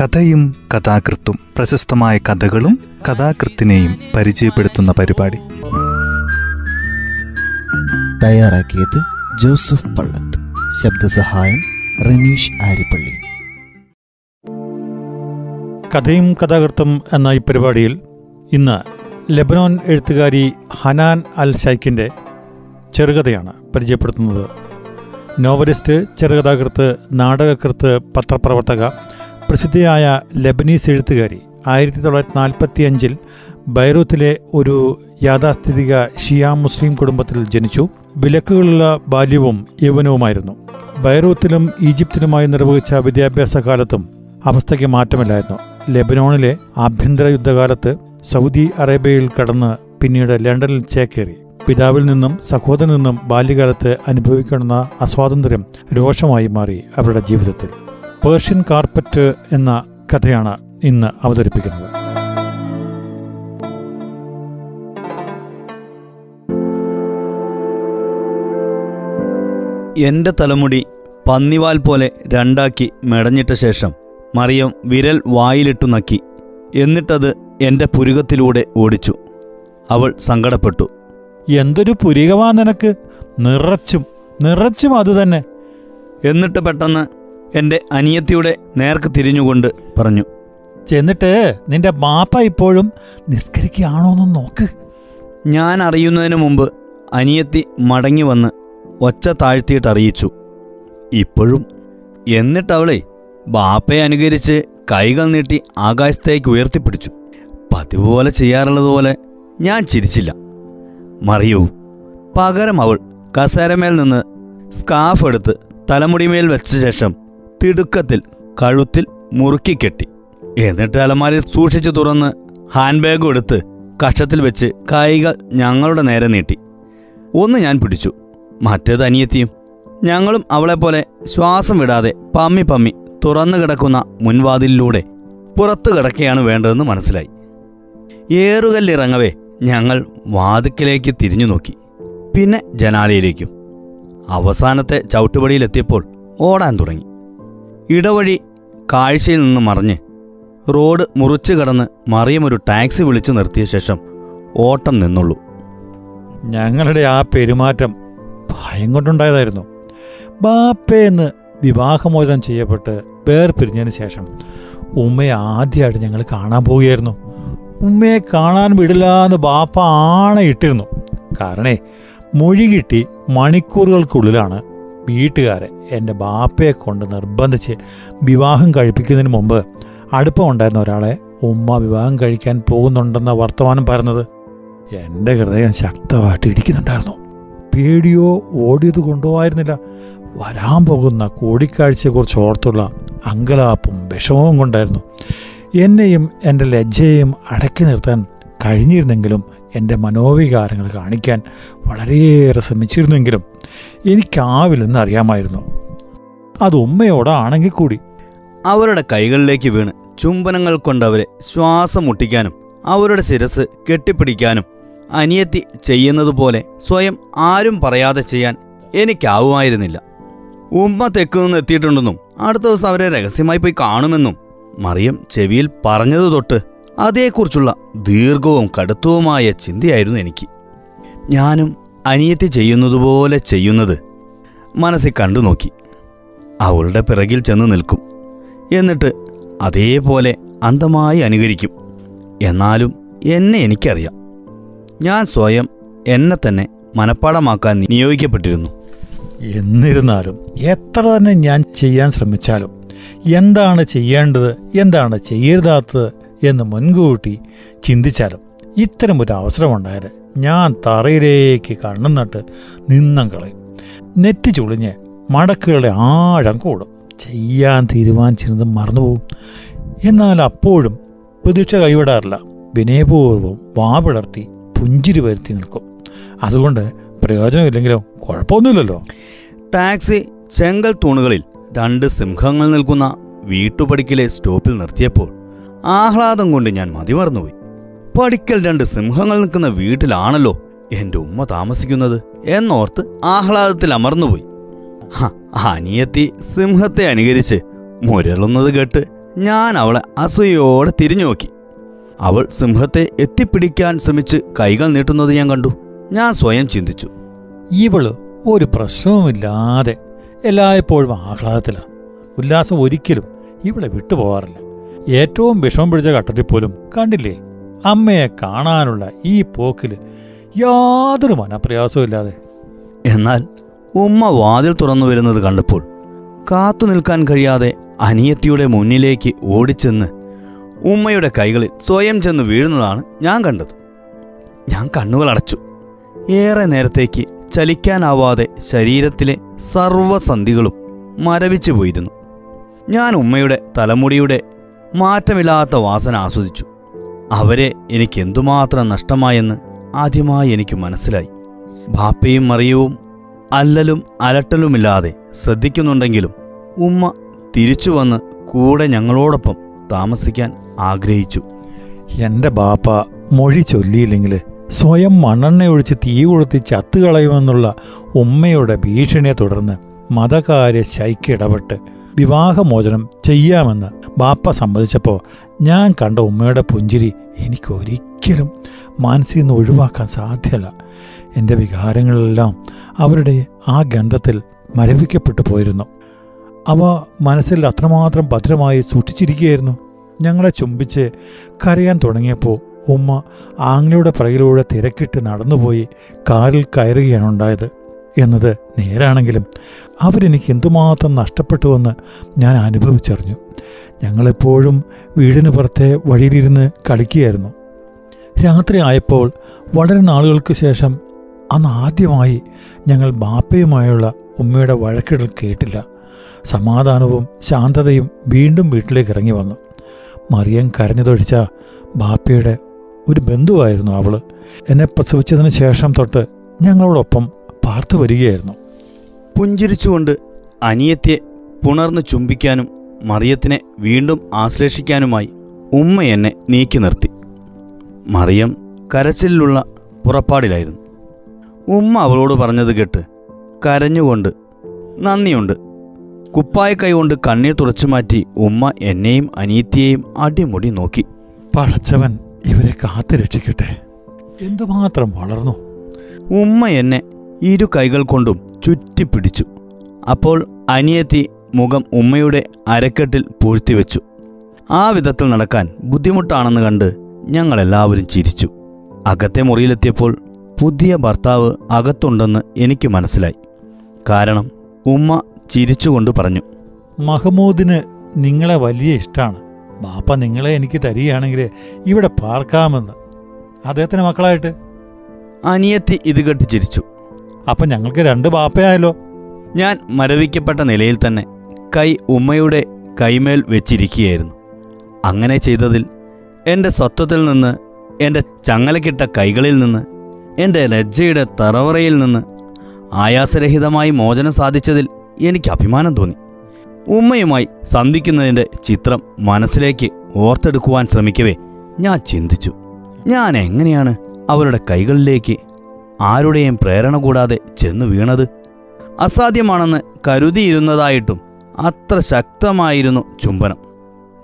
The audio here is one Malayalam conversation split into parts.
കഥയും കഥാകൃത്തും പ്രശസ്തമായ കഥകളും കഥാകൃത്തിനെയും പരിചയപ്പെടുത്തുന്ന പരിപാടി. തയ്യാറാക്കിയത് ജോസഫ് പള്ളത്ത്. ശബ്ദസഹായം റമീഷ് ആരിപ്പള്ളി കഥയും കഥാകൃത്തും എന്ന ഈ പരിപാടിയിൽ ഇന്ന് ലെബനോൻ എഴുത്തുകാരി ഹനാൻ അൽ ഷൈഖിന്റെ ചെറുകഥയാണ് പരിചയപ്പെടുത്തുന്നത്. നോവലിസ്റ്റ് ചെറുകഥാകൃത്ത് നാടകകൃത്ത് പത്രപ്രവർത്തക പ്രസിദ്ധിയായ ലബനീസ് എഴുത്തുകാരി ആയിരത്തി തൊള്ളായിരത്തി നാൽപ്പത്തി അഞ്ചിൽ ബൈറൂത്തിലെ ഒരു യാഥാസ്ഥിതിക ഷിയ മുസ്ലിം കുടുംബത്തിൽ ജനിച്ചു. വിലക്കുകളുള്ള ബാല്യവും യൗവനവുമായിരുന്നു. ബൈറൂത്തിലും ഈജിപ്തിലുമായി നിർവഹിച്ച വിദ്യാഭ്യാസ കാലത്തും അവസ്ഥയ്ക്ക് മാറ്റമില്ലായിരുന്നു. ലെബനോണിലെ ആഭ്യന്തര യുദ്ധകാലത്ത് സൗദി അറേബ്യയിൽ കടന്ന് പിന്നീട് ലണ്ടനിൽ ചേക്കേറി. പിതാവിൽ നിന്നും സഹോദരനിൽ നിന്നും ബാല്യകാലത്ത് അനുഭവിക്കുന്ന അസ്വാതന്ത്ര്യം രോഷമായി മാറി അവരുടെ ജീവിതത്തിൽ. പേർഷ്യൻ കാർപ്പറ്റ് എന്ന കഥയാണ് ഇന്ന് അവതരിപ്പിക്കുന്നത്. എന്റെ തലമുടി പന്നിവാൽ പോലെ രണ്ടാക്കി മെടഞ്ഞിട്ട ശേഷം മറിയം വിരൽ വായിലിട്ടു നക്കി. എന്നിട്ടത് എന്റെ പുരുകത്തിലൂടെ ഓടിച്ചു. അവൾ സങ്കടപ്പെട്ടു. എന്തൊരു പുരികമാ നിനക്ക്? നിറച്ചും നിറച്ചും അത് തന്നെ. എന്നിട്ട് പെട്ടെന്ന് എന്റെ അനിയത്തിയുടെ നേർക്ക് തിരിഞ്ഞുകൊണ്ട് പറഞ്ഞു ചെന്നിട്ട് നിന്റെ മാപ്പ ഇപ്പോഴും നിസ്കരിക്കുകയാണോന്ന് നോക്ക്. ഞാൻ അറിയുന്നതിന് മുമ്പ് അനിയത്തി മടങ്ങി വന്ന് ഒച്ച താഴ്ത്തിയിട്ട് അറിയിച്ചു ഇപ്പോഴും എന്നിട്ടവളെ ബാപ്പയെ അനുകരിച്ച് കൈകൾ നീട്ടി ആകാശത്തേക്ക് ഉയർത്തിപ്പിടിച്ചു. പതിവ് പോലെ ചെയ്യാറുള്ളതുപോലെ ഞാൻ ചിരിച്ചില്ല. മറിയൂ പകരം അവൾ കസേരമേൽ നിന്ന് സ്കാഫ് എടുത്ത് തലമുടിമേൽ വെച്ച ശേഷം തിടുക്കത്തിൽ കഴുത്തിൽ മുറുക്കി കെട്ടി. എന്നിട്ട് അലമാരി സൂക്ഷിച്ചു തുറന്ന് ഹാൻഡ് ബാഗും എടുത്ത് കഷത്തിൽ വെച്ച് കൈകൾ ഞങ്ങളുടെ നേരെ നീട്ടി. ഒന്ന് ഞാൻ പിടിച്ചു. മറ്റേത് അനിയത്തിയും. ഞങ്ങളും അവളെപ്പോലെ ശ്വാസം വിടാതെ പമ്മി പമ്മി തുറന്നു കിടക്കുന്ന മുൻവാതിലിലൂടെ പുറത്തു കിടക്കുകയാണ് വേണ്ടതെന്ന് മനസ്സിലായി. ഏറുകല്ലിറങ്ങവേ ഞങ്ങൾ വാതിക്കലേക്ക് തിരിഞ്ഞു നോക്കി. പിന്നെ ജനാലയിലേക്കും. അവസാനത്തെ ചവിട്ടുപടിയിലെത്തിയപ്പോൾ ഓടാൻ തുടങ്ങി. ഇടവഴി കാഴ്ചയിൽ നിന്ന് മറിഞ്ഞ് റോഡ് മുറിച്ചു കടന്ന് മറിയം ഒരു ടാക്സി വിളിച്ചു നിർത്തിയ ശേഷം ഓട്ടം നിന്നുള്ളൂ. ഞങ്ങളുടെ ആ പെരുമാറ്റം ഭയം കൊണ്ടുണ്ടായതായിരുന്നു. ബാപ്പയെന്ന് വിവാഹമോചനം ചെയ്യപ്പെട്ട് വേർപിരിഞ്ഞതിന് ശേഷം ഉമ്മയെ ആദ്യമായിട്ട് ഞങ്ങൾ കാണാൻ പോവുകയായിരുന്നു. ഉമ്മയെ കാണാൻ വിടില്ല എന്ന് ബാപ്പ ആണ ഇട്ടിരുന്നു കാരണേ മൊഴി കിട്ടി മണിക്കൂറുകൾക്കുള്ളിലാണ് വീട്ടുകാരെ എന്റെ ബാപ്പയെ കൊണ്ട് നിർബന്ധിച്ച് വിവാഹം കഴിപ്പിക്കുന്നതിന് മുമ്പ് അടുപ്പമുണ്ടായിരുന്ന ഒരാളെ ഉമ്മ വിവാഹം കഴിക്കാൻ പോകുന്നുണ്ടെന്ന വർത്തമാനം പറഞ്ഞത് എന്റെ ഹൃദയം ശക്തമായിട്ട് ഇടിക്കുന്നുണ്ടായിരുന്നു. പേടിയോ ഓടിയത് കൊണ്ടോ ആയിരുന്നില്ല. വരാൻ പോകുന്ന കൂടിക്കാഴ്ചയെക്കുറിച്ച് ഓർത്തുള്ള അങ്കലാപ്പും വിഷമവും കൊണ്ടായിരുന്നു. എന്നെയും എന്റെ ലജ്ജയെയും അടക്കി നിർത്താൻ കഴിഞ്ഞിരുന്നെങ്കിലും എന്റെ മനോവികാരങ്ങൾ കാണിക്കാൻ വളരെയേറെ ശ്രമിച്ചിരുന്നെങ്കിലും എനിക്കാവില്ലെന്ന് അറിയാമായിരുന്നു. അത് ഉമ്മയോടാണെങ്കിൽ കൂടി. അവരുടെ കൈകളിലേക്ക് വീണ് ചുംബനങ്ങൾ കൊണ്ടവരെ ശ്വാസം മുട്ടിക്കാനും അവരുടെ ശിരസ് കെട്ടിപ്പിടിക്കാനും അനിയത്തി ചെയ്യുന്നതുപോലെ സ്വയം ആരും പറയാതെ ചെയ്യാൻ എനിക്കാവുമായിരുന്നില്ല. ഉമ്മ തെക്കു നിന്ന് എത്തിയിട്ടുണ്ടെന്നും അടുത്ത ദിവസം അവരെ രഹസ്യമായി പോയി കാണുമെന്നും മറിയം ചെവിയിൽ പറഞ്ഞതു തൊട്ട് അതേക്കുറിച്ചുള്ള ദീർഘവും കടുത്തവുമായ ചിന്തയായിരുന്നു എനിക്ക്. ഞാനും അനിയത്തി ചെയ്യുന്നതുപോലെ ചെയ്യുന്നത് മനസ്സിൽ കണ്ടു നോക്കി. അവളുടെ പിറകിൽ ചെന്ന് നിൽക്കും. എന്നിട്ട് അതേപോലെ അന്തമായി അനുകരിക്കും. എന്നാലും എന്നെ എനിക്കറിയാം. ഞാൻ സ്വയം എന്നെ തന്നെ മനഃപ്പാടമാക്കാൻ നിയോഗിക്കപ്പെട്ടിരുന്നു. എന്നിരുന്നാലും എത്ര തന്നെ ഞാൻ ചെയ്യാൻ ശ്രമിച്ചാലും എന്താണ് ചെയ്യേണ്ടത് എന്താണ് ചെയ്യരുതാത്തത് എന്ന് മുൻകൂട്ടി ചിന്തിച്ചാലും ഇത്തരമൊരു അവസരമുണ്ടായാൽ ഞാൻ തറയിലേക്ക് കണ്ണു നട്ട് നിന്നം കളയും. നെറ്റ് ചുളിഞ്ഞ് മടക്കുകളുടെ ആഴം കൂടും. ചെയ്യാൻ തീരുമാനിച്ചിരുന്നത് മറന്നുപോകും. എന്നാൽ അപ്പോഴും പ്രതീക്ഷ കൈവിടാറില്ല. വിനയപൂർവം വാ പിളർത്തി പുഞ്ചിരി വരുത്തി നിൽക്കും. അതുകൊണ്ട് പ്രയോജനമില്ലെങ്കിലും? കുഴപ്പമൊന്നുമില്ലല്ലോ. ടാക്സി ചെങ്കൽ തൂണുകളിൽ രണ്ട് സിംഹങ്ങൾ നിൽക്കുന്ന വീട്ടുപടിക്കിലെ സ്റ്റോപ്പിൽ നിർത്തിയപ്പോൾ ആഹ്ലാദം കൊണ്ട് ഞാൻ മതിമറന്നുപോയി. പടിക്കൽ രണ്ട് സിംഹങ്ങൾ നിൽക്കുന്ന വീട്ടിലാണല്ലോ എന്റെ ഉമ്മ താമസിക്കുന്നത് എന്നോർത്ത് ആഹ്ലാദത്തിൽ അമർന്നുപോയി. അനിയത്തി സിംഹത്തെ അനുകരിച്ച് മുരളുന്നത് കേട്ട് ഞാൻ അവളെ അസൂയോടെ തിരിഞ്ഞു നോക്കി അവൾ സിംഹത്തെ എത്തിപ്പിടിക്കാൻ ശ്രമിച്ച് കൈകൾ നീട്ടുന്നത് ഞാൻ കണ്ടു. ഞാൻ സ്വയം ചിന്തിച്ചു. ഇവൾ ഒരു പ്രശ്നവുമില്ലാതെ എല്ലായ്പ്പോഴും ആഹ്ലാദത്തിലാണ് ഉല്ലാസം ഒരിക്കലും ഇവളെ വിട്ടുപോകാറില്ല. ഏറ്റവും വിഷമം പിടിച്ച ഘട്ടത്തിൽ പോലും കണ്ടില്ലേ? അമ്മയെ കാണാനുള്ള ഈ പോക്കിൽ യാതൊരു മനപ്രയാസവും ഇല്ലാതെ. എന്നാൽ ഉമ്മ വാതിൽ തുറന്നു വരുന്നത് കണ്ടപ്പോൾ കാത്തു നിൽക്കാൻ കഴിയാതെ അനിയത്തിയുടെ മുന്നിലേക്ക് ഓടിച്ചെന്ന് ഉമ്മയുടെ കൈകളിൽ സ്വയം ചെന്ന് വീഴുന്നതാണ് ഞാൻ കണ്ടത്. ഞാൻ കണ്ണുകൾ അടച്ചു. ഏറെ നേരത്തേക്ക് ചലിക്കാനാവാതെ ശരീരത്തിലെ സർവസന്ധികളും മരവിച്ചു പോയിരുന്നു. ഞാൻ ഉമ്മയുടെ തലമുടിയുടെ മാറ്റമില്ലാത്ത വാസന ആസ്വദിച്ചു. അവരെ എനിക്ക് എന്തുമാത്രം നഷ്ടമായെന്ന് ആദ്യമായി എനിക്ക് മനസ്സിലായി. ബാപ്പയും മറിയവും അല്ലലും അലട്ടലുമില്ലാതെ ശ്രദ്ധിക്കുന്നുണ്ടെങ്കിലും ഉമ്മ തിരിച്ചു വന്ന് കൂടെ ഞങ്ങളോടൊപ്പം താമസിക്കാൻ ആഗ്രഹിച്ചു. എന്റെ ബാപ്പ മൊഴി ചൊല്ലിയില്ലെങ്കിൽ സ്വയം മണ്ണെണ്ണ ഒഴിച്ച് തീ കൊളുത്തി ചത്തുകളയുമെന്നുള്ള ഉമ്മയുടെ ഭീഷണിയെ തുടർന്ന് മതകാര്യ ശൈക്കിടപെട്ട് വിവാഹമോചനം ചെയ്യാമെന്ന് ബാപ്പ സമ്മതിച്ചപ്പോൾ ഞാൻ കണ്ട ഉമ്മയുടെ പുഞ്ചിരി എനിക്കൊരിക്കലും മനസ്സിൽ നിന്ന് ഒഴിവാക്കാൻ സാധ്യമല്ല എന്റെ വികാരങ്ങളെല്ലാം അവരുടെ ആ ഗന്ധത്തിൽ മരവിക്കപ്പെട്ടു പോയിരുന്നു. അവ മനസ്സിൽ അത്രമാത്രം ഭദ്രമായി സൂക്ഷിച്ചിരിക്കുകയായിരുന്നു. ഞങ്ങളെ ചുംബിച്ച് കരയാൻ തുടങ്ങിയപ്പോൾ ഉമ്മ ആംഗ്ലയുടെ പിറകിലൂടെ തിരക്കിട്ട് നടന്നുപോയി കാറിൽ കയറുകയാണ് ഉണ്ടായത്. എന്നത് നേരാണെങ്കിലും അവരെനിക്ക് എന്തുമാത്രം നഷ്ടപ്പെട്ടുവെന്ന് ഞാൻ അനുഭവിച്ചറിഞ്ഞു. ഞങ്ങളെപ്പോഴും വീടിന് പുറത്തെ വഴിയിലിരുന്ന് കളിക്കുകയായിരുന്നു. രാത്രി ആയപ്പോൾ വളരെ നാളുകൾക്ക് ശേഷം അന്ന് ആദ്യമായി ഞങ്ങൾ ബാപ്പയുമായുള്ള ഉമ്മയുടെ വഴക്കിടൽ കേട്ടില്ല. സമാധാനവും ശാന്തതയും വീണ്ടും വീട്ടിലേക്ക് ഇറങ്ങി വന്നു. മറിയം കരഞ്ഞതൊഴിച്ച ബാപ്പയുടെ ഒരു ബന്ധുവായിരുന്നു അവൾ എന്നെ പ്രസവിച്ചതിന് ശേഷം തൊട്ട് ഞങ്ങളോടൊപ്പം പാർത്തു വരികയായിരുന്നു. പുഞ്ചിരിച്ചുകൊണ്ട് അനിയത്തെ പുണർന്ന് ചുംബിക്കാനും മറിയത്തിനെ വീണ്ടും ആശ്ലേഷിക്കാനുമായി ഉമ്മ എന്നെ നീക്കി നിർത്തി. മറിയം കരച്ചിലുള്ള പുറപ്പാടിലായിരുന്നു. ഉമ്മ അവളോട് പറഞ്ഞത് കേട്ട് കരഞ്ഞുകൊണ്ട് നന്ദിയുണ്ട്. കുപ്പായ കൈകൊണ്ട് കണ്ണീർ തുടച്ചു മാറ്റി ഉമ്മ എന്നെയും അനീത്തിയെയും അടിമുടി നോക്കി. പടച്ചവൻ ഇവരെ കാത്തു രക്ഷിക്കട്ടെ. എന്തുമാത്രം വളർന്നു? ഉമ്മ എന്നെ ഇരു കൈകൾ കൊണ്ടും ചുറ്റിപ്പിടിച്ചു. അപ്പോൾ അനിയത്തി മുഖം ഉമ്മയുടെ അരക്കെട്ടിൽ പൂഴ്ത്തിവെച്ചു. ആ വിധത്തിൽ നടക്കാൻ ബുദ്ധിമുട്ടാണെന്ന് കണ്ട് ഞങ്ങളെല്ലാവരും ചിരിച്ചു. അകത്തെ മുറിയിലെത്തിയപ്പോൾ പുതിയ ഭർത്താവ് അകത്തുണ്ടെന്ന് എനിക്ക് മനസ്സിലായി. കാരണം ഉമ്മ ചിരിച്ചുകൊണ്ട് പറഞ്ഞു മഹമൂദിന് നിങ്ങളെ വലിയ ഇഷ്ടമാണ് ബാപ്പ നിങ്ങളെ എനിക്ക് തരികയാണെങ്കിൽ ഇവിടെ പാർക്കാമെന്ന്. അദ്ദേഹത്തിന് മക്കളായിട്ട്? അനിയത്തി ഇത് കെട്ടി ചിരിച്ചു. അപ്പം ഞങ്ങൾക്ക് രണ്ട് ബാപ്പയായല്ലോ? ഞാൻ മരവിക്കപ്പെട്ട നിലയിൽ തന്നെ കൈ ഉമ്മയുടെ കൈമേൽ വെച്ചിരിക്കുകയായിരുന്നു. അങ്ങനെ ചെയ്തതിൽ എന്റെ സ്വത്വത്തിൽ നിന്ന് എന്റെ ചങ്ങലക്കിട്ട കൈകളിൽ നിന്ന് എന്റെ ലജ്ജയുടെ തറവറയിൽ നിന്ന് ആയാസരഹിതമായി മോചനം സാധിച്ചതിൽ എനിക്ക് അഭിമാനം തോന്നി. ഉമ്മയുമായി സന്ധിക്കുന്നതിന്റെ ചിത്രം മനസ്സിലേക്ക് ഓർത്തെടുക്കുവാൻ ശ്രമിക്കവേ ഞാൻ ചിന്തിച്ചു. ഞാൻ എങ്ങനെയാണ് അവരുടെ കൈകളിലേക്ക് ആരുടെയും പ്രേരണ കൂടാതെ ചെന്ന് വീണത്? അസാധ്യമാണെന്ന് കരുതിയിരുന്നതായിട്ടും അത്ര ശക്തമായിരുന്നു ചുംബനം.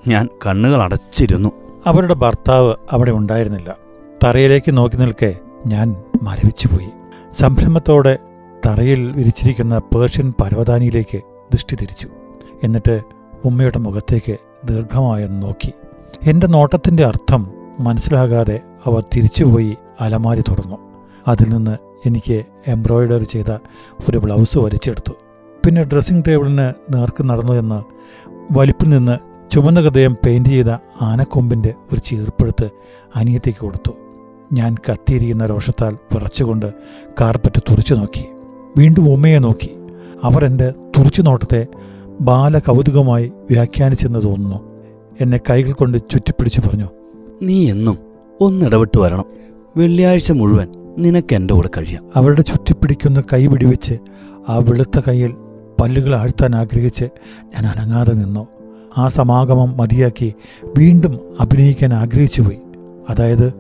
ഞാൻ കണ്ണുകൾ അടച്ചിരുന്നു. അവരുടെ ഭർത്താവ് അവിടെ ഉണ്ടായിരുന്നില്ല. തറയിലേക്ക് നോക്കി നിൽക്കെ ഞാൻ മരവിച്ചുപോയി. സംഭ്രമത്തോടെ തറയിൽ വിരിച്ചിരിക്കുന്ന പേർഷ്യൻ പരവതാനിയിലേക്ക് ദൃഷ്ടി തിരിച്ചു. എന്നിട്ട് ഉമ്മയുടെ മുഖത്തേക്ക് ദീർഘമായൊന്ന് നോക്കി. എന്റെ നോട്ടത്തിന്റെ അർത്ഥം മനസ്സിലാകാതെ അവർ തിരിച്ചുപോയി അലമാരി തുറന്നു. അതിൽ നിന്ന് എനിക്ക് എംബ്രോയിഡറി ചെയ്ത ഒരു ബ്ലൗസ് വലിച്ചെടുത്തു. പിന്നെ ഡ്രസ്സിംഗ് ടേബിളിന് നേർക്ക് നടന്നു എന്ന് വലിപ്പിൽ നിന്ന് ചുമന്ന ഹൃദയം പെയിന്റ് ചെയ്ത ആനക്കൊമ്പിന്റെ ഒരു ചീർപ്പെടുത്ത് അനിയത്തേക്ക് കൊടുത്തു. ഞാൻ കത്തിയിരിക്കുന്ന രോഷത്താൽ വിറച്ചുകൊണ്ട് കാർപ്പറ്റ് തുറച്ചു നോക്കി. വീണ്ടും ഉമ്മയെ നോക്കി. അവർ എന്റെ തുറച്ചു നോട്ടത്തെ ബാലകൗതുകമായി വ്യാഖ്യാനിച്ചെന്ന് തോന്നുന്നു. എന്നെ കൈകൾ കൊണ്ട് ചുറ്റിപ്പിടിച്ചു പറഞ്ഞു നീ എന്നും ഒന്നിടപെട്ട് വരണം. വെള്ളിയാഴ്ച മുഴുവൻ നിനക്ക് എന്റെ കൂടെ കഴിയാം. അവരുടെ ചുറ്റിപ്പിടിക്കുന്ന കൈ പിടിവെച്ച് ആ വെളുത്ത കൈയിൽ പല്ലുകൾ ആഴ്ത്താൻ ആഗ്രഹിച്ച് ഞാൻ അനങ്ങാതെ നിന്നു. ആ സമാഗമം മതിയാക്കി വീണ്ടും അഭിനയിക്കാൻ ആഗ്രഹിച്ചുപോയി അതായത്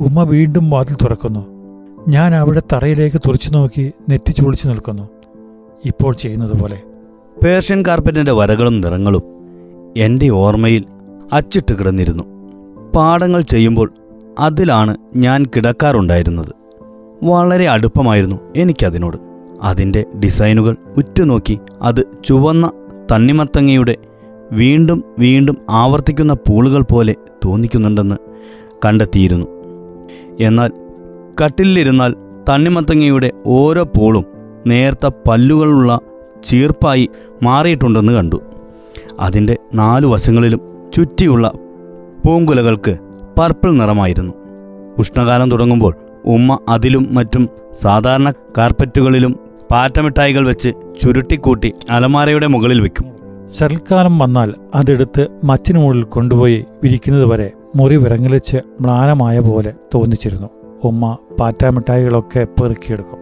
ഉമ്മ വീണ്ടും വാതിൽ തുറക്കുന്നു. ഞാൻ അവിടെ തറയിലേക്ക് തുറച്ചു നോക്കി നെറ്റി ചുളിച്ചു നിൽക്കുന്നു. ഇപ്പോൾ ചെയ്യുന്നത് പോലെ. പേർഷ്യൻ കാർപ്പറ്റിന്റെ വരകളും നിറങ്ങളും എന്റെ ഓർമ്മയിൽ അച്ചിട്ട് കിടന്നിരുന്നു. പാഠങ്ങൾ ചെയ്യുമ്പോൾ അതിലാണ് ഞാൻ കിടക്കാറുണ്ടായിരുന്നത്. വളരെ അടുപ്പമായിരുന്നു എനിക്കതിനോട്. അതിന്റെ ഡിസൈനുകൾ ഉറ്റുനോക്കി അത് ചുവന്ന തണ്ണിമത്തങ്ങയുടെ വീണ്ടും വീണ്ടും ആവർത്തിക്കുന്ന പൂളുകൾ പോലെ തോന്നിക്കുന്നുണ്ടെന്ന് കണ്ടെത്തിയിരുന്നു. എന്നാൽ കട്ടിലിരുന്നാൽ തണ്ണിമത്തങ്ങയുടെ ഓരോ പൂളും നേർത്ത പല്ലുകളുള്ള ചീർപ്പായി മാറിയിട്ടുണ്ടെന്ന് കണ്ടു. അതിന്റെ നാലു വശങ്ങളിലും ചുറ്റിയുള്ള പൂങ്കുലകൾക്ക് പർപ്പിൾ നിറമായിരുന്നു. ഉഷ്ണകാലം തുടങ്ങുമ്പോൾ ഉമ്മ അതിലും മറ്റും സാധാരണ കാർപ്പറ്റുകളിലും പാറ്റമിഠായികൾ വെച്ച് ചുരുട്ടിക്കൂട്ടി അലമാരയുടെ മുകളിൽ വെക്കും. ശരൽക്കാലം വന്നാൽ അതെടുത്ത് മച്ചിന് മുകളിൽ കൊണ്ടുപോയി വിരിക്കുന്നത് വരെ മുറി വിറങ്ങലിച്ച് മ്ലാനമായ പോലെ തോന്നിച്ചിരുന്നു. ഉമ്മ പാറ്റാമിഠായികളൊക്കെ പെറുക്കിയെടുക്കും.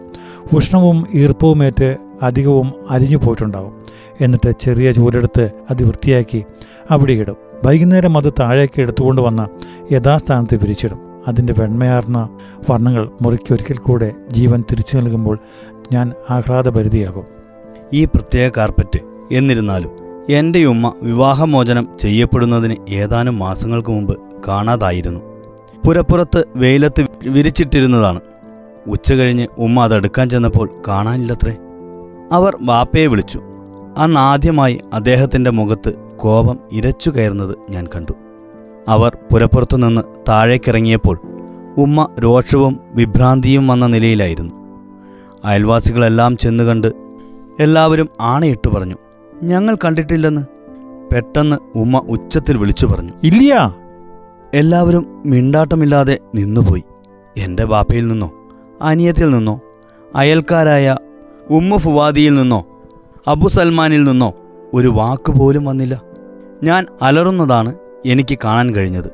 ഉഷ്ണവും ഈർപ്പവുമേറ്റ് അധികവും അരിഞ്ഞു പോയിട്ടുണ്ടാവും. എന്നിട്ട് ചെറിയ ചൂലെടുത്ത് അത് വൃത്തിയാക്കി അവിടെ ഇടും. വൈകുന്നേരം അത് താഴേക്ക് എടുത്തുകൊണ്ട് വന്ന യഥാസ്ഥാനത്ത് വിരിച്ചിടും. അതിന്റെ വെണ്മയാർന്ന വർണങ്ങൾ മുറിക്കൊരിക്കൽ കൂടെ ജീവൻ തിരിച്ചു നൽകുമ്പോൾ ഞാൻ ആഹ്ലാദഭരിതിയാകും. ഈ പ്രത്യേക കാർപ്പറ്റ് എന്നിരുന്നാലും എന്റെ ഉമ്മ വിവാഹമോചനം ചെയ്യപ്പെടുന്നതിന് ഏതാനും മാസങ്ങൾക്ക് മുമ്പ് കാണാതായിരുന്നു. പുരപ്പുറത്ത് വെയിലത്ത് വിരിച്ചിട്ടിരുന്നതാണ്. ഉച്ചകഴിഞ്ഞ് ഉമ്മ അതെടുക്കാൻ ചെന്നപ്പോൾ കാണാനില്ലത്രേ. അവർ വാപ്പയെ വിളിച്ചു. അന്ന് ആദ്യമായി അദ്ദേഹത്തിന്റെ മുഖത്ത് കോപം ഇരച്ചു കയറുന്നത് ഞാൻ കണ്ടു. അവർ പുരപ്പുറത്തു നിന്ന് താഴേക്കിറങ്ങിയപ്പോൾ ഉമ്മ രോഷവും വിഭ്രാന്തിയും വന്ന നിലയിലായിരുന്നു. അയൽവാസികളെല്ലാം ചെന്ന് കണ്ട് എല്ലാവരും ആണയിട്ട് പറഞ്ഞു ഞങ്ങൾ കണ്ടിട്ടില്ലെന്ന്. പെട്ടെന്ന് ഉമ്മ ഉച്ചത്തിൽ വിളിച്ചു പറഞ്ഞു ഇല്ല. എല്ലാവരും മിണ്ടാട്ടമില്ലാതെ നിന്നുപോയി. എന്റെ ബാപ്പയിൽ നിന്നോ അനിയത്തിൽ നിന്നോ അയൽക്കാരായ ഉമ്മ ഫുവാദിയിൽ നിന്നോ അബു സൽമാനിൽ നിന്നോ ഒരു വാക്ക് പോലും വന്നില്ല. ഞാൻ അലറുന്നതാണ് എനിക്ക് കാണാൻ കഴിഞ്ഞത്.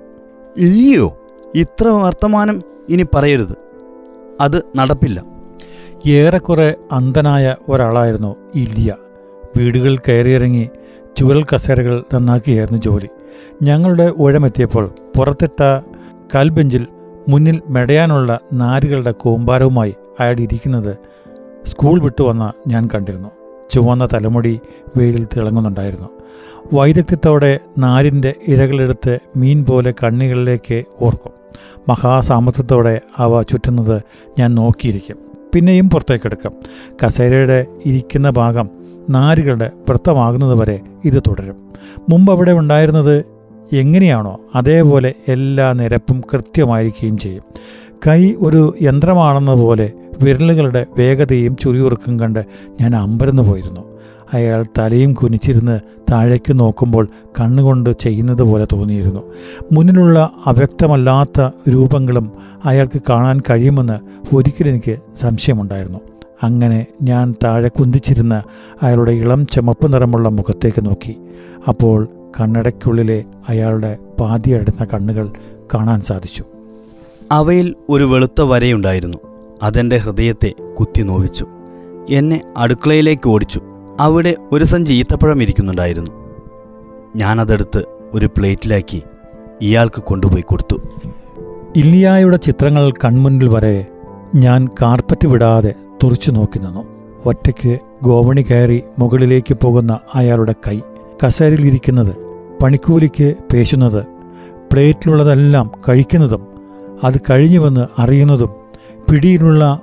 ഇല്ലയോ ഇത്ര വർത്തമാനം ഇനി പറയരുത്. അത് നടപ്പില്ല. ഏറെക്കുറെ അന്ധനായ ഒരാളായിരുന്നു ഇല്ലിയ വീടുകൾ കയറിയിറങ്ങി ചുവൽ കസേരകൾ നന്നാക്കിയായിരുന്നു ജോലി. ഞങ്ങളുടെ ഊഴമെത്തിയപ്പോൾ പുറത്തിട്ട കൽബെഞ്ചിൽ മുന്നിൽ മെടയാനുള്ള നാരുകളുടെ കൂമ്പാരവുമായി അയാൾ ഇരിക്കുന്നത് സ്കൂൾ വിട്ടു വന്ന ഞാൻ കണ്ടിരുന്നു. ചുവന്ന തലമുടി വെയിലിൽ തിളങ്ങുന്നുണ്ടായിരുന്നു. വൈദഗ്ധ്യത്തോടെ നാരിന്റെ ഇഴകളെടുത്ത് മീൻ പോലെ കണ്ണുകളിലേക്ക് ഓർക്കും. മഹാസാമത്വത്തോടെ അവ ചുറ്റുന്നത് ഞാൻ നോക്കിയിരിക്കും. പിന്നെയും പുറത്തേക്കെടുക്കാം. കസേരയുടെ ഇരിക്കുന്ന ഭാഗം നാരുകളുടെ വൃത്തമാകുന്നത് വരെ ഇത് തുടരും. മുമ്പ് അവിടെ ഉണ്ടായിരുന്നത് എങ്ങനെയാണോ അതേപോലെ എല്ലാ നിരപ്പും കൃത്യമായിരിക്കുകയും ചെയ്യും. കൈ ഒരു യന്ത്രമാണെന്ന പോലെ വിരലുകളുടെ വേഗതയും ചുരിയുറുക്കും കണ്ട് ഞാൻ അമ്പരന്ന് പോയിരുന്നു അയാൾ തലയും കുനിച്ചിരുന്ന് താഴേക്ക് നോക്കുമ്പോൾ കണ്ണുകൊണ്ട് ചെയ്യുന്നത് പോലെ തോന്നിയിരുന്നു. മുന്നിലുള്ള അവ്യക്തമല്ലാത്ത രൂപങ്ങളും അയാൾക്ക് കാണാൻ കഴിയുമെന്ന് ഒരിക്കലെനിക്ക് സംശയമുണ്ടായിരുന്നു. അങ്ങനെ ഞാൻ താഴെ കുന്തിച്ചിരുന്ന് അയാളുടെ ഇളം ചുമപ്പ് നിറമുള്ള മുഖത്തേക്ക് നോക്കി. അപ്പോൾ കണ്ണടയ്ക്കുള്ളിലെ അയാളുടെ പാതി പാതിയടുന്ന കണ്ണുകൾ കാണാൻ സാധിച്ചു. അവയിൽ ഒരു വെളുത്ത വരയുണ്ടായിരുന്നു. അതെന്റെ ഹൃദയത്തെ കുത്തി നോവിച്ചു എന്നെ അടുക്കളയിലേക്ക് ഓടിച്ചു. അവിടെ ഒരു സഞ്ചി ഈത്തപ്പഴം ഇരിക്കുന്നുണ്ടായിരുന്നു. ഞാനതെടുത്ത് ഒരു പ്ലേറ്റിലാക്കി ഇയാൾക്ക് കൊണ്ടുപോയി കൊടുത്തു. ഇല്ലിയായുടെ ചിത്രങ്ങൾ കൺമുന്നിൽ വരെ ഞാൻ കാർപ്പറ്റ് വിടാതെ തുറച്ചു നോക്കി നിന്നു. ഒറ്റയ്ക്ക് ഗോവണി കയറി മുകളിലേക്ക് പോകുന്ന അയാളുടെ കൈ. കസേരയിലിരിക്കുന്നത് പണിക്കൂലിക്ക് പേശുന്നത് പ്ലേറ്റിലുള്ളതെല്ലാം കഴിക്കുന്നതും അത് കഴിഞ്ഞുവെന്ന് അറിയുന്നതും പിടിയിലുള്ള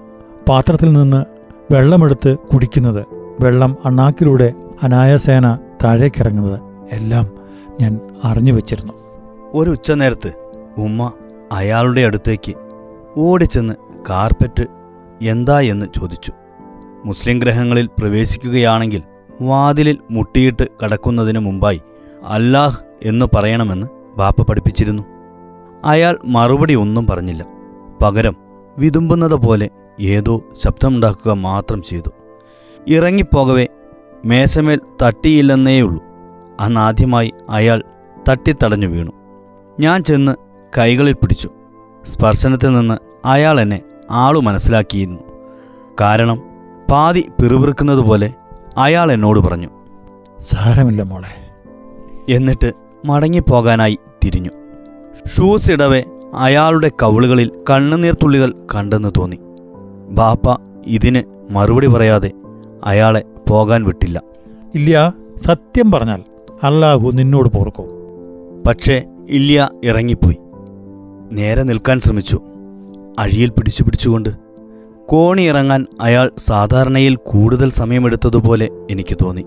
പാത്രത്തിൽ നിന്ന് വെള്ളമെടുത്ത് കുടിക്കുന്നത്. വെള്ളം അണ്ണാക്കിലൂടെ അനായാസേന താഴേക്കിറങ്ങുന്നത് എല്ലാം ഞാൻ അറിഞ്ഞു വച്ചിരുന്നു. ഒരു ഉച്ചനേരത്ത് ഉമ്മ അയാളുടെ അടുത്തേക്ക് ഓടിച്ചെന്ന് കാർപ്പറ്റ് എന്താ എന്ന് ചോദിച്ചു. മുസ്ലിം ഗ്രഹങ്ങളിൽ പ്രവേശിക്കുകയാണെങ്കിൽ വാതിലിൽ മുട്ടിയിട്ട് കടക്കുന്നതിന് മുമ്പായി അല്ലാഹ് എന്ന് പറയണമെന്ന് ബാപ്പ പഠിപ്പിച്ചിരുന്നു. അയാൾ മറുപടി ഒന്നും പറഞ്ഞില്ല. പകരം വിതുമ്പുന്നത് പോലെ ഏതോ ശബ്ദമുണ്ടാക്കുക മാത്രം ചെയ്തു. ഇറങ്ങിപ്പോകവേ മേശമേൽ തട്ടിയില്ലെന്നേയുള്ളൂ. അന്നാദ്യമായി അയാൾ തട്ടിത്തടഞ്ഞു വീണു. ഞാൻ ചെന്ന് കൈകളിൽ പിടിച്ചു. സ്പർശനത്തിൽ നിന്ന് അയാൾ എന്നെ ആളു മനസ്സിലാക്കിയിരുന്നു. കാരണം പാതി പിറുപിറുക്കുന്നതുപോലെ അയാൾ എന്നോട് പറഞ്ഞു സാരമില്ല മോളെ. എന്നിട്ട് മടങ്ങിപ്പോകാനായി തിരിഞ്ഞു. ഷൂസ് ഇടവെ അയാളുടെ കവിളുകളിൽ കണ്ണുനീർത്തുള്ളികൾ കണ്ടെന്ന് തോന്നി. ബാപ്പ ഇതിന് മറുപടി പറയാതെ അയാളെ പോകാൻ വിട്ടില്ല. ഇല്ല സത്യം പറഞ്ഞാൽ അള്ളാഹു നിന്നോട് പോർക്കും. പക്ഷേ ഇല്യ ഇറങ്ങിപ്പോയി. നേരെ നിൽക്കാൻ ശ്രമിച്ചു. അഴിയിൽ പിടിച്ചു പിടിച്ചുകൊണ്ട് കോണി ഇറങ്ങാൻ അയാൾ സാധാരണയിൽ കൂടുതൽ സമയമെടുത്തതുപോലെ എനിക്ക് തോന്നി.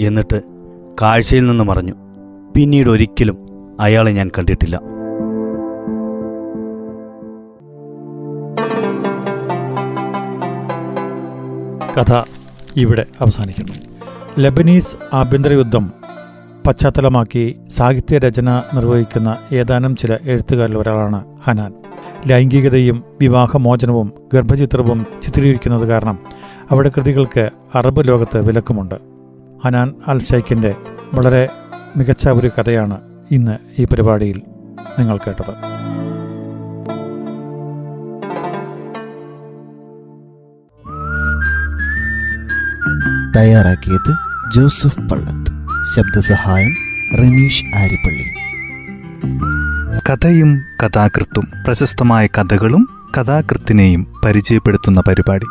എന്നിട്ട് കാഴ്ചയിൽ നിന്ന് മറഞ്ഞു. പിന്നീട് ഒരിക്കലും അയാളെ ഞാൻ കണ്ടിട്ടില്ല. കഥ ഇവിടെ അവസാനിക്കുന്നു. ലബനീസ് ആഭ്യന്തര യുദ്ധം പശ്ചാത്തലമാക്കി സാഹിത്യ രചന നിർവഹിക്കുന്ന ഏതാനും ചില എഴുത്തുകാരിൽ ഒരാളാണ് ഹനാൻ. ലൈംഗികതയും വിവാഹമോചനവും ഗർഭചിത്രവും ചിത്രീകരിക്കുന്നത് കാരണം അവിടെ കൃതികൾക്ക് അറബ് ലോകത്ത് വിലക്കുമുണ്ട്. ഹനാൻ അൽ ഷൈഖിന്റെ വളരെ മികച്ച ഒരു കഥയാണ് ഇന്ന് ഈ പരിപാടിയിൽ നിങ്ങൾ കേട്ടത്. തയ്യാറാക്കിയത് ജോസഫ് പള്ളത്ത്. ശബ്ദസഹായം റമീഷ് ആരിപ്പള്ളി കഥയും കഥാകൃത്തും പ്രശസ്തമായ കഥകളും കഥാകൃത്തിനെയും പരിചയപ്പെടുത്തുന്ന പരിപാടി.